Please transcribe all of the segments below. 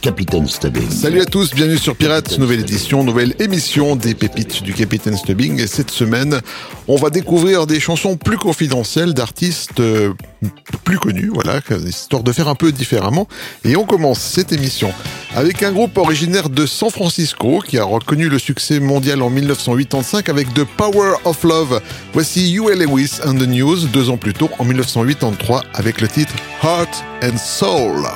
Capitaine Stubbing. Salut à tous, bienvenue sur Pirates, nouvelle édition, nouvelle émission des pépites du Capitaine Stubbing. Et cette semaine, on va découvrir des chansons plus confidentielles d'artistes euh, plus connus, voilà, histoire de faire un peu différemment. Et on commence cette émission avec un groupe originaire de San Francisco qui a reconnu le succès mondial en 1985 avec The Power of Love. Voici UL Lewis and the News deux ans plus tôt en 1983 avec le titre Heart and Soul.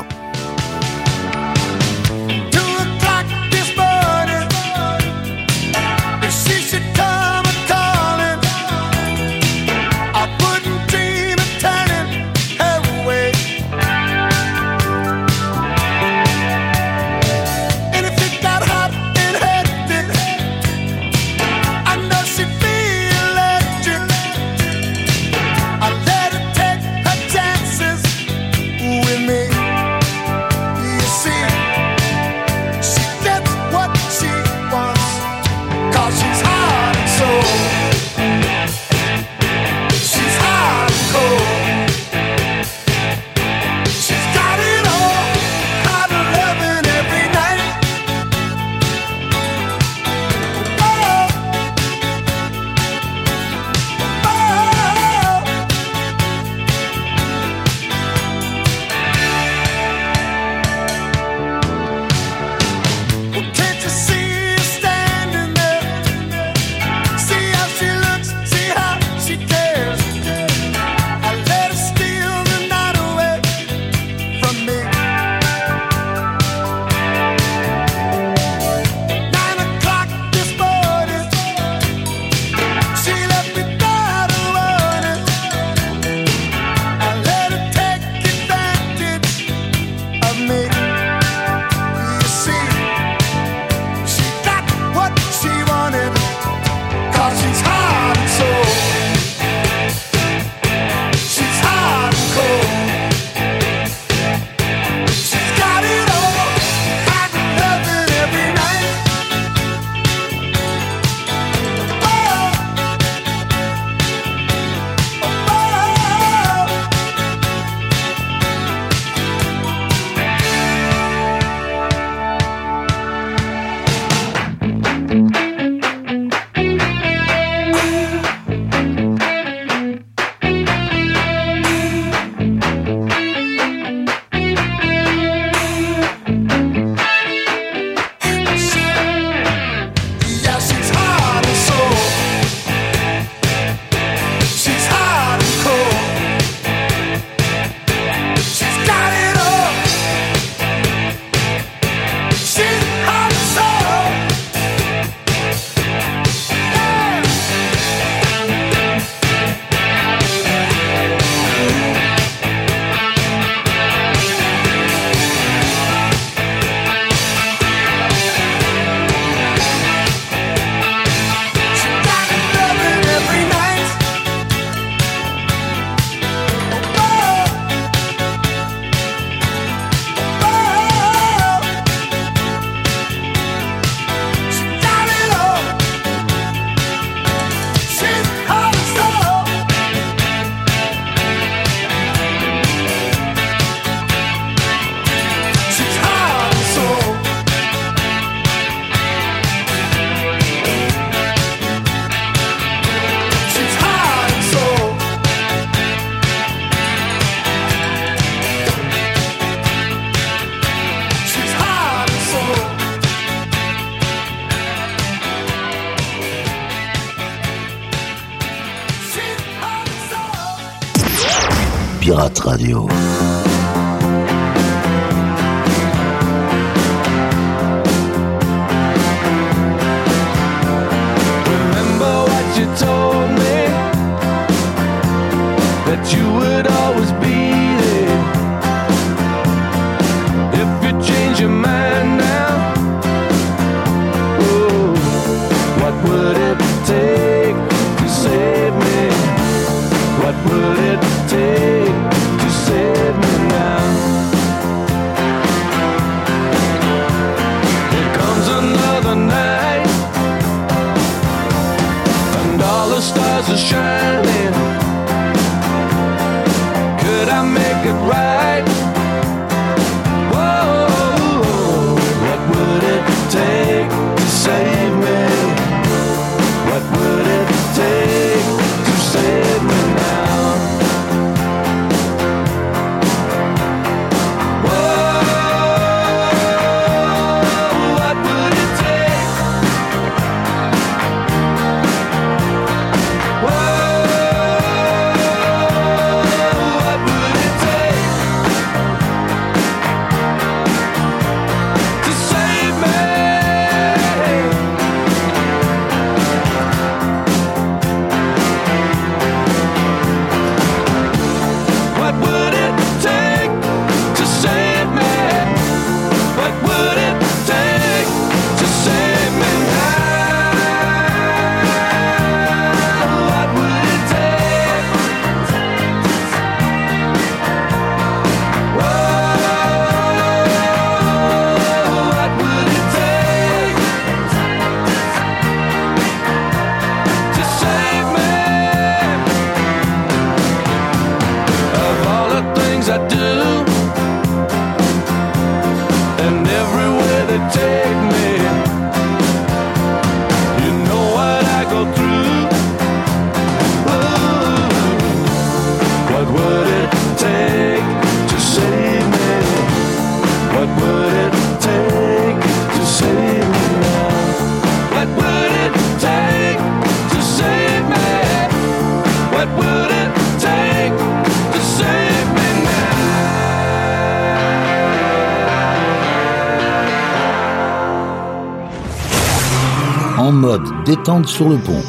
Sur le pont.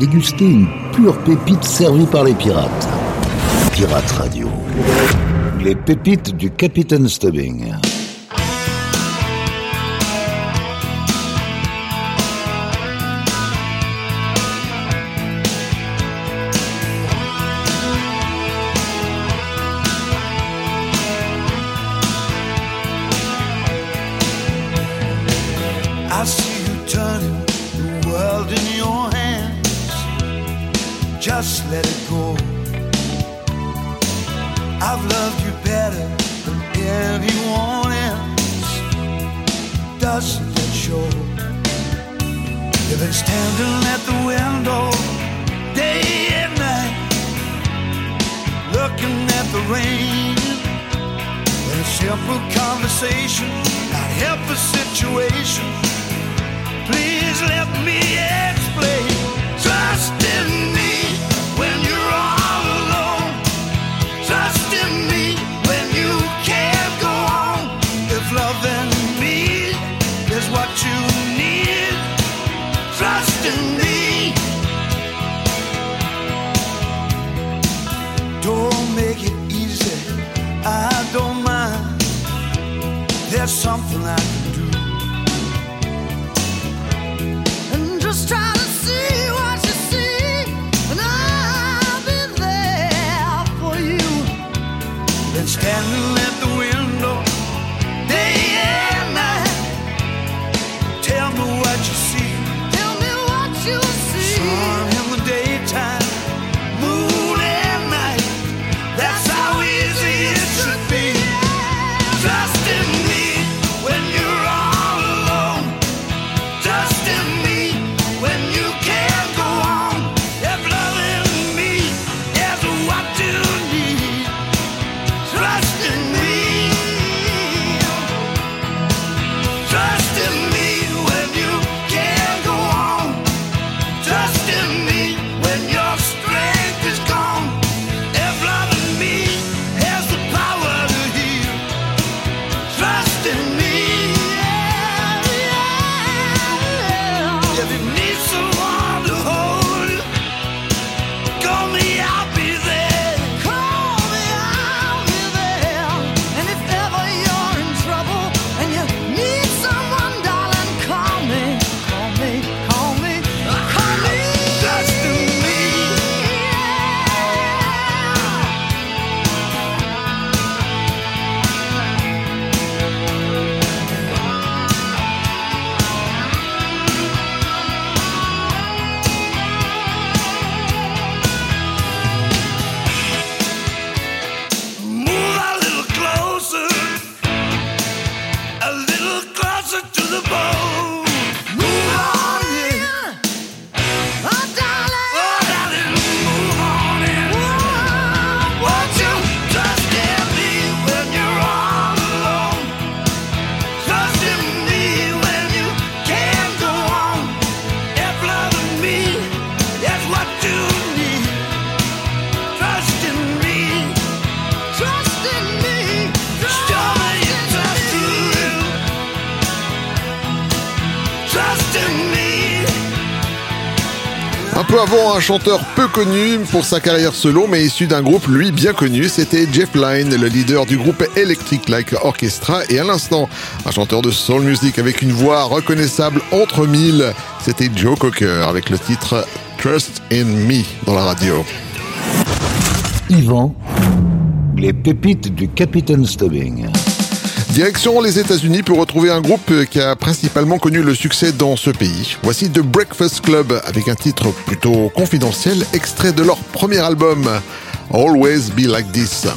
Déguster une pure pépite servie par les pirates. Pirate Radio. Les pépites du Capitaine Stubbing. Trust in un chanteur peu connu pour sa carrière solo, mais issu d'un groupe, lui, bien connu. C'était Jeff Lynne, le leader du groupe Electric Like Orchestra. Et à l'instant, un chanteur de soul music avec une voix reconnaissable entre mille. C'était Joe Cocker avec le titre Trust in Me dans la radio. Yvan, les pépites du Capitaine Stubbing. Direction les États-Unis pour retrouver un groupe qui a principalement connu le succès dans ce pays. Voici The Breakfast Club avec un titre plutôt confidentiel, extrait de leur premier album, Always Be Like This.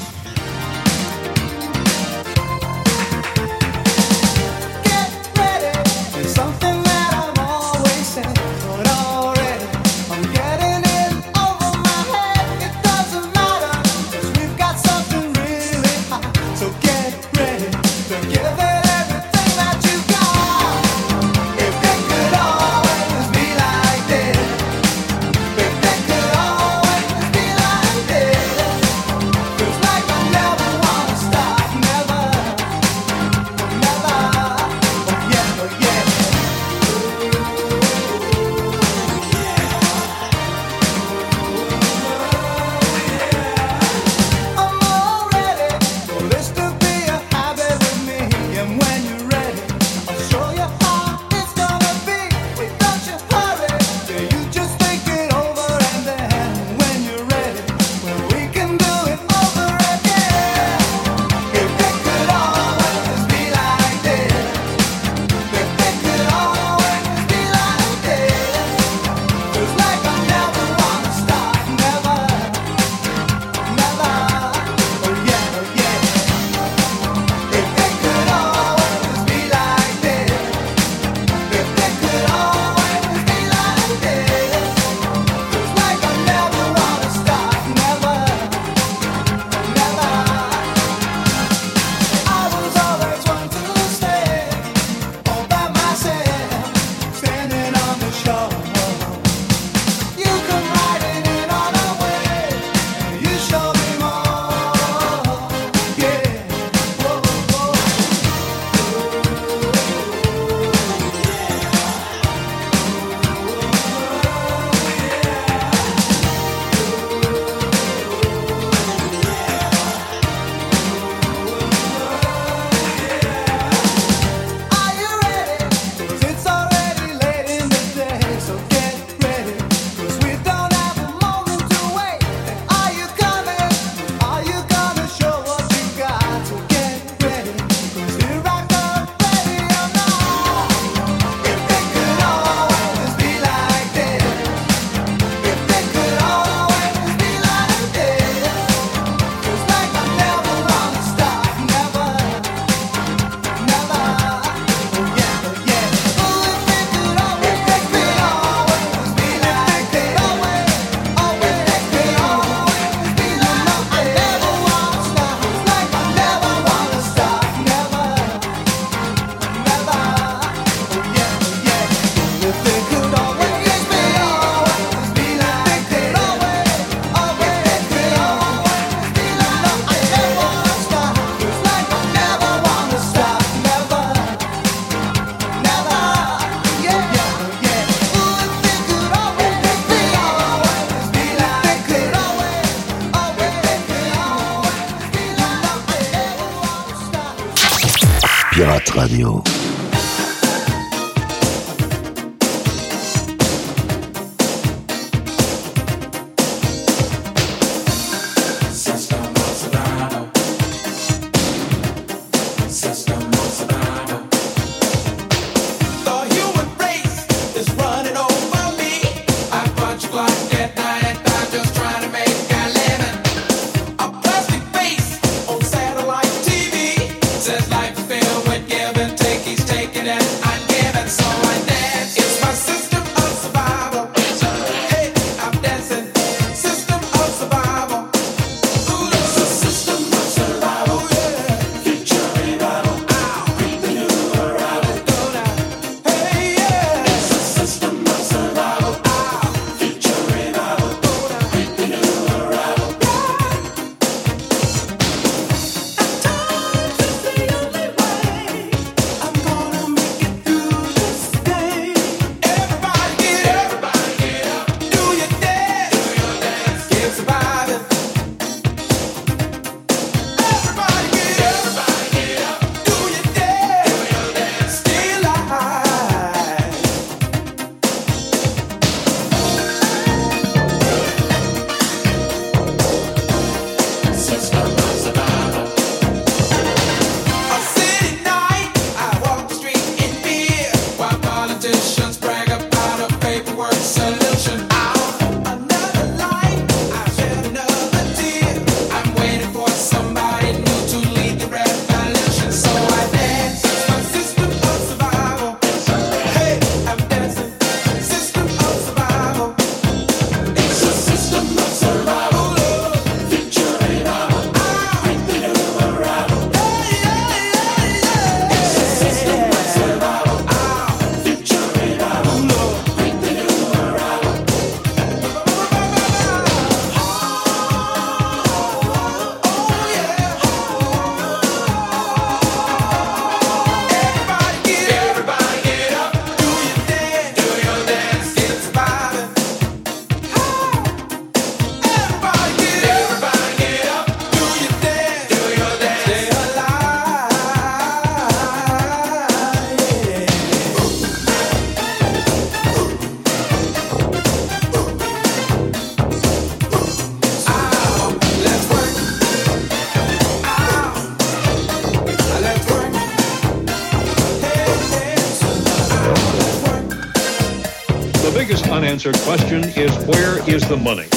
Unanswered question is where is the money?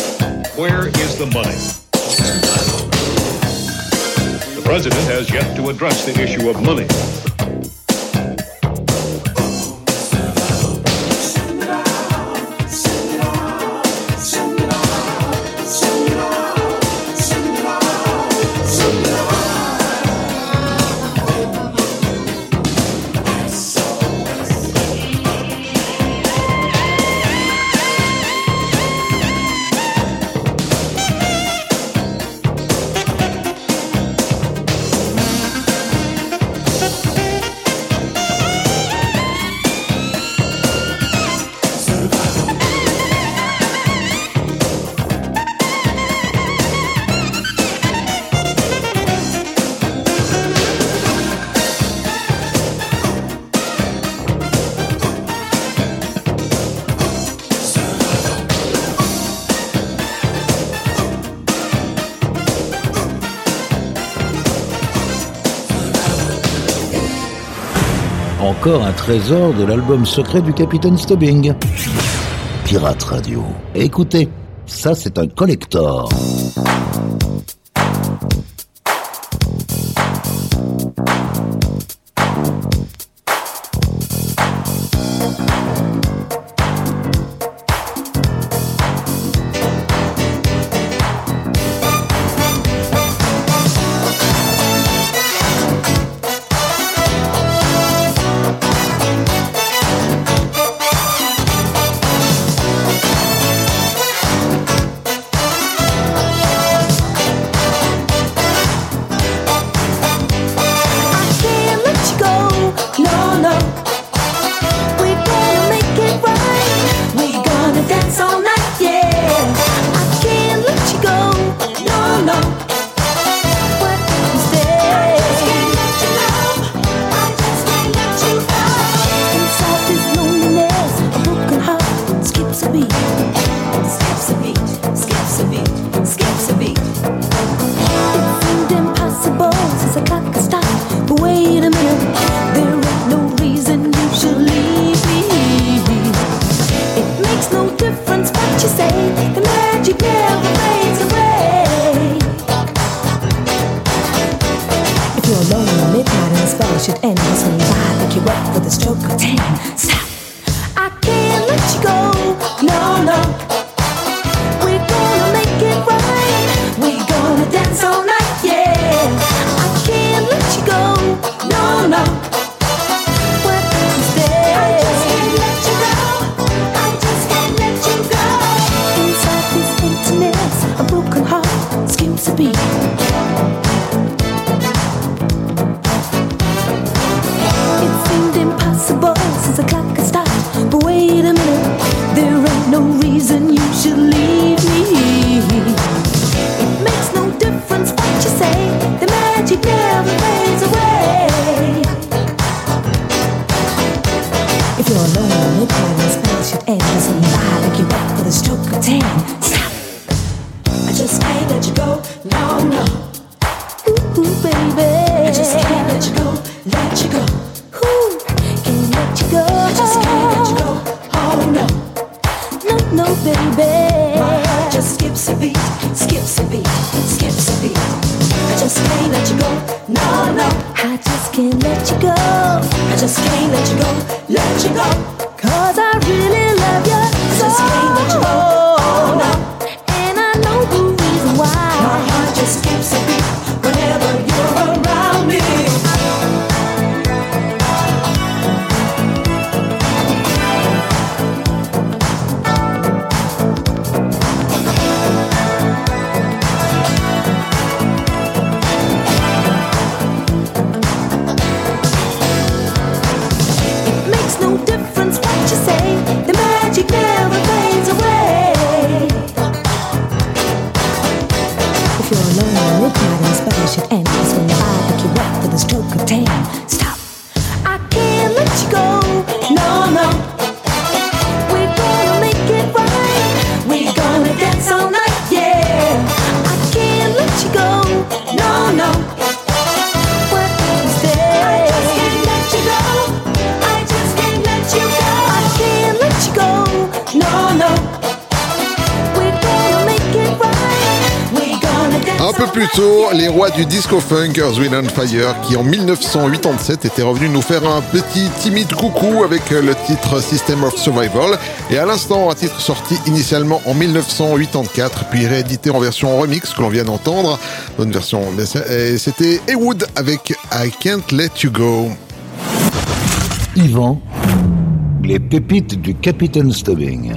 Where is the money? The president has yet to address the issue of money. Encore un trésor de l'album secret du Capitaine Stubbing. Pirate Radio. Écoutez, ça c'est un collector. Plus tôt, les rois du disco funk, Earth, Wind Fire, qui en 1987 étaient revenus nous faire un petit timide coucou avec le titre System of Survival. Et à l'instant, un titre sorti initialement en 1984, puis réédité en version remix que l'on vient d'entendre. Une version, c'était Ewood avec I Can't Let You Go. Yvan, les pépites du Capitaine Stubbing.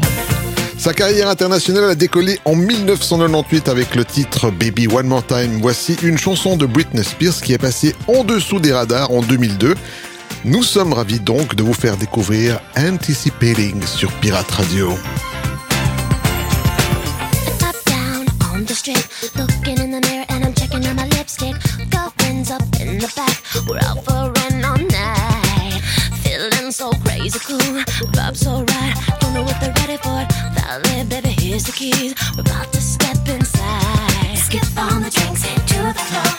Sa carrière internationale a décollé en 1998 avec le titre Baby One More Time. Voici une chanson de Britney Spears qui est passée en dessous des radars en 2002. Nous sommes ravis donc de vous faire découvrir Anticipating sur Pirate Radio. Valley, baby, here's the keys. We're about to step inside. Skip on the drinks, head to the floor,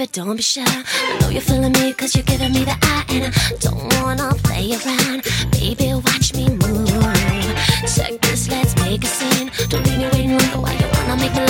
baby, don't be shy. I know you're feeling me cause you're giving me the eye. And I don't wanna play around. Baby, watch me move. Check this, let's make a scene. Don't leave me waiting longer while you wanna make me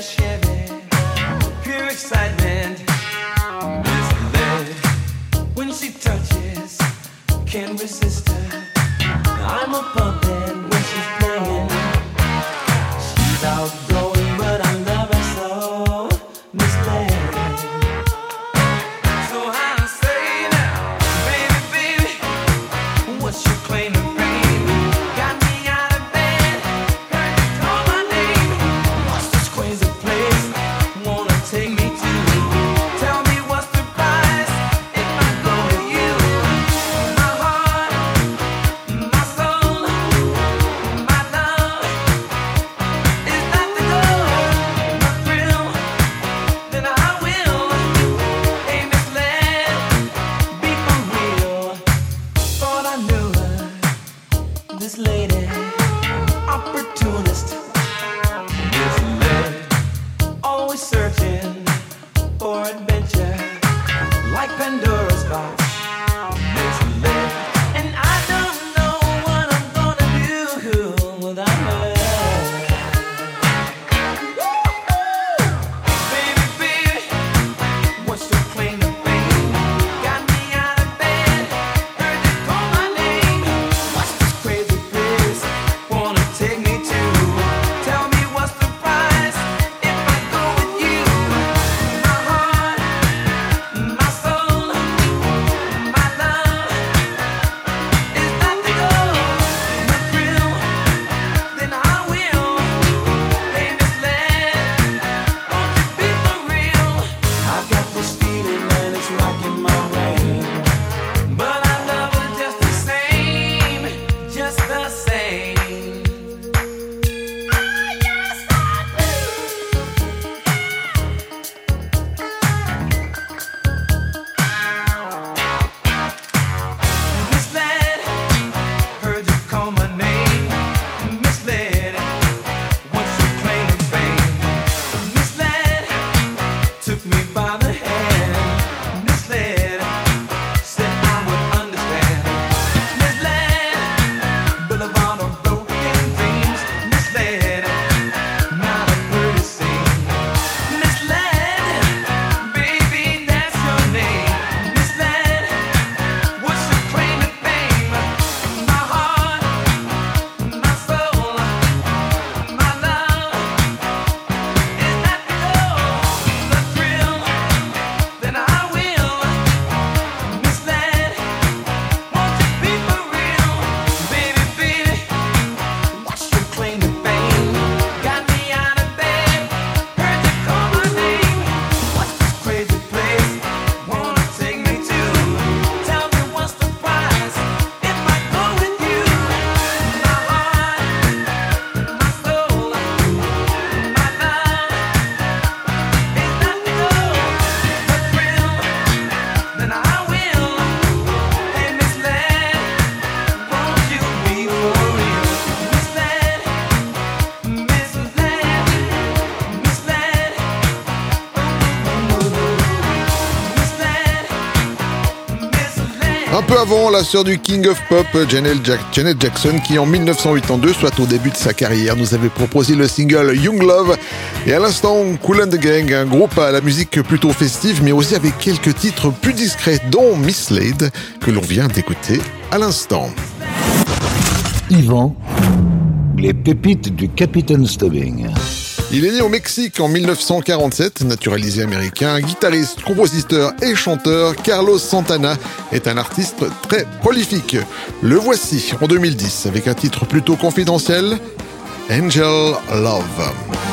to share. Avant la sœur du King of Pop, Janet, Jackson, qui en 1982, soit au début de sa carrière, nous avait proposé le single Young Love. Et à l'instant, Cool and the Gang, un groupe à la musique plutôt festive, mais aussi avec quelques titres plus discrets, dont Miss Lade, que l'on vient d'écouter à l'instant. Yvan, les pépites du Capitaine Stubbing. Il est né au Mexique en 1947, naturalisé américain, guitariste, compositeur et chanteur, Carlos Santana est un artiste très prolifique. Le voici en 2010 avec un titre plutôt confidentiel, Angel Love.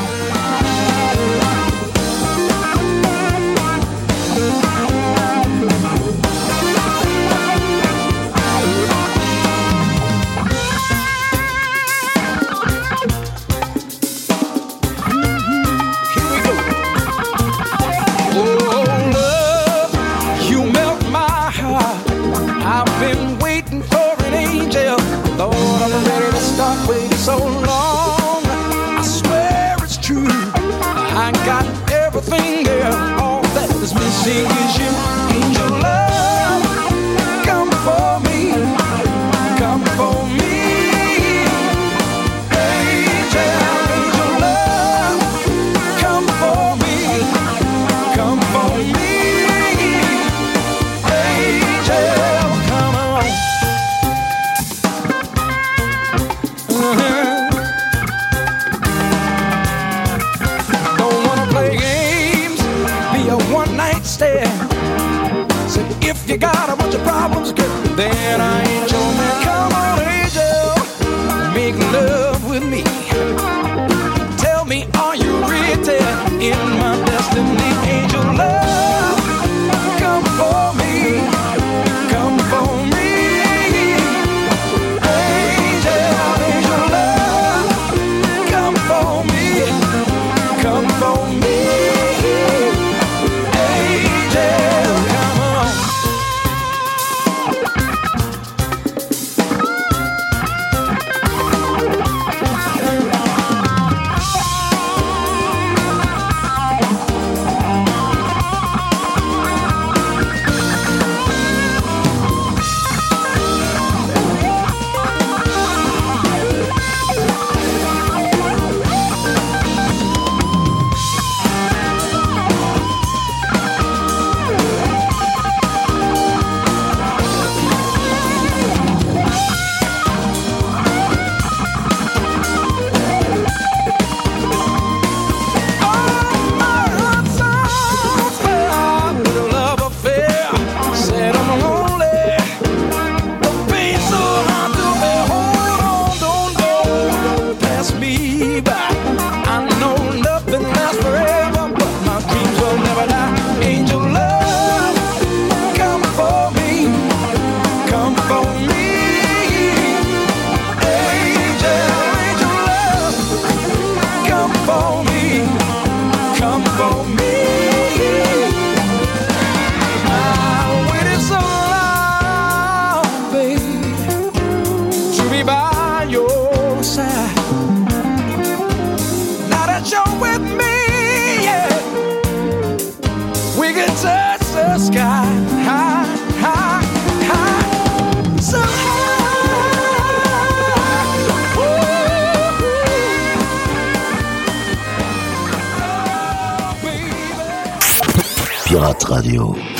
Radio.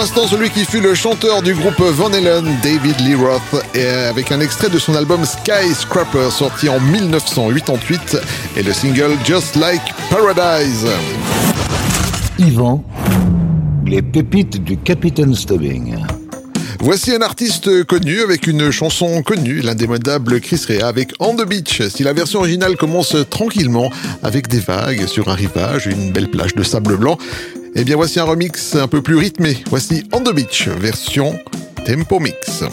L'instant, celui qui fut le chanteur du groupe Van Halen, David Lee Roth, et avec un extrait de son album Skyscraper sorti en 1988 et le single Just Like Paradise. Yvan, les pépites du Capitaine Stubbing. Voici un artiste connu avec une chanson connue, l'indémodable Chris Rea avec On the Beach. Si la version originale commence tranquillement avec des vagues sur un rivage, une belle plage de sable blanc, eh bien voici un remix un peu plus rythmé. Voici On the Beach, version Tempo Mix.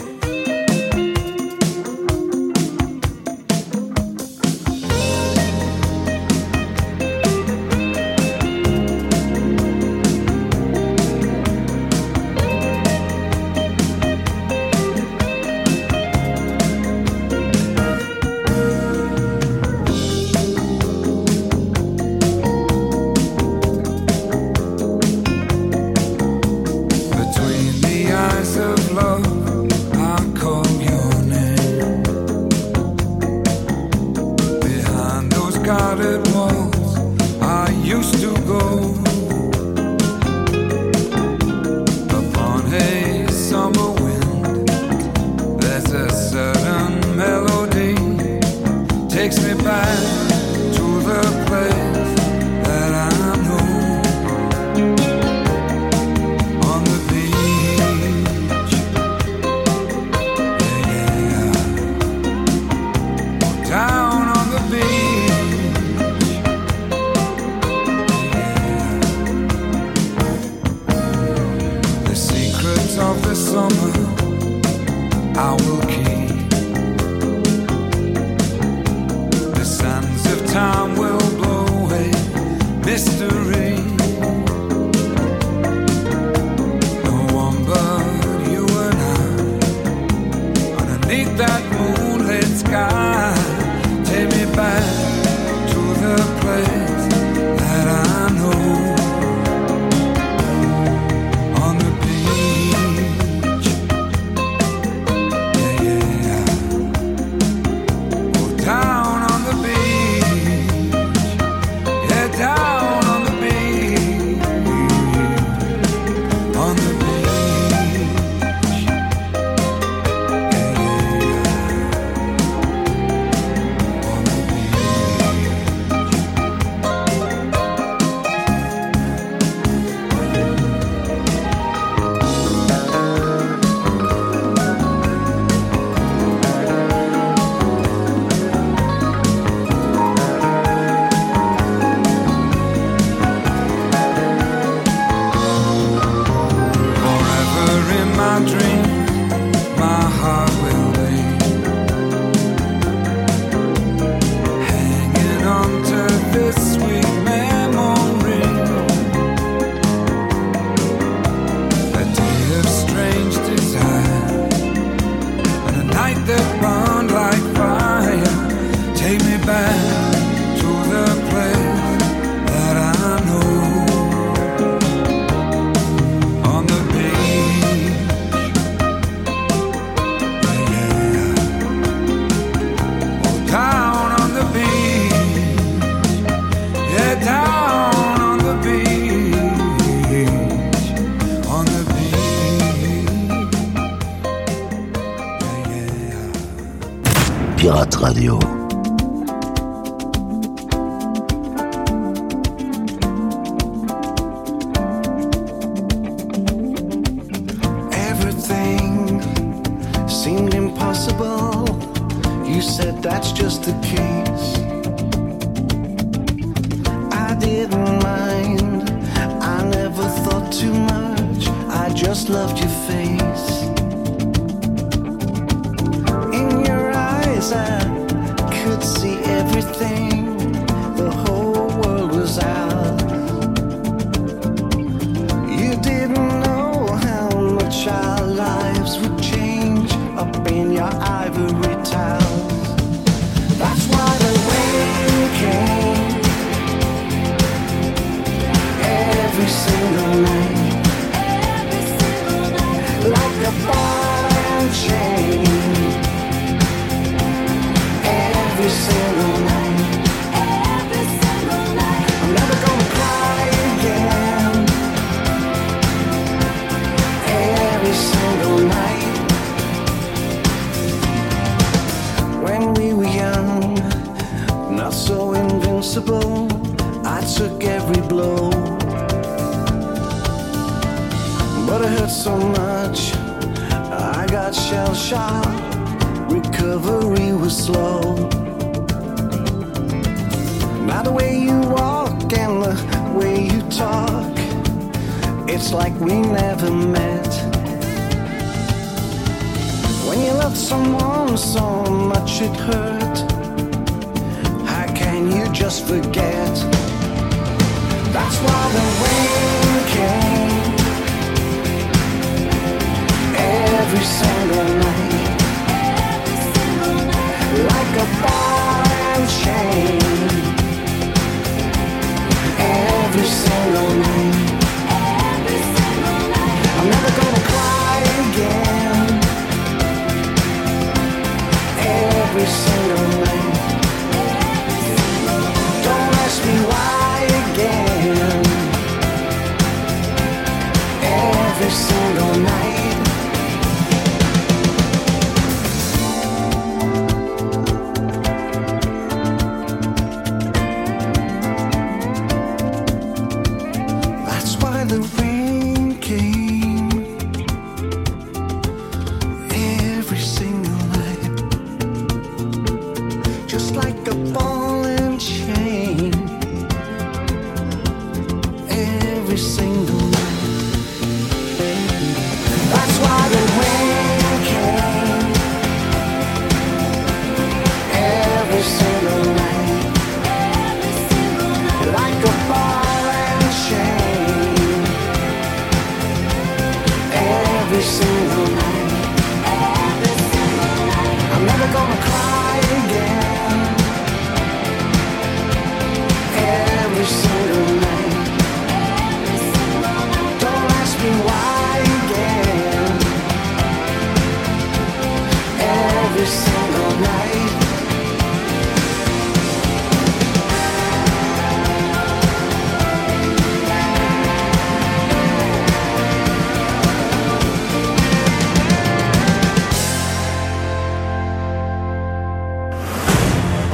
Pirate Radio.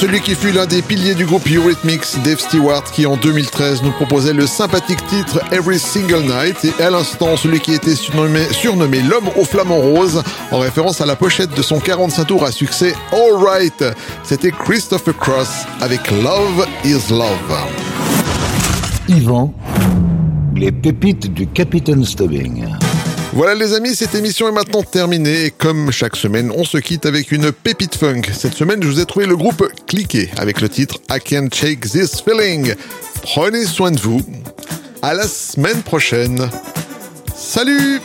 Celui qui fut l'un des piliers du groupe Eurythmics, Dave Stewart, qui en 2013 nous proposait le sympathique titre Every Single Night, et à l'instant, celui qui était surnommé, l'homme au flamant rose, en référence à la pochette de son 45 tours à succès All Right. C'était Christopher Cross avec Love is Love. Yvan, les pépites du Capitaine Stubbing. Voilà les amis, cette émission est maintenant terminée et comme chaque semaine, on se quitte avec une pépite funk. Cette semaine, je vous ai trouvé le groupe Cliqué avec le titre I Can't Shake This Feeling. Prenez soin de vous. À la semaine prochaine. Salut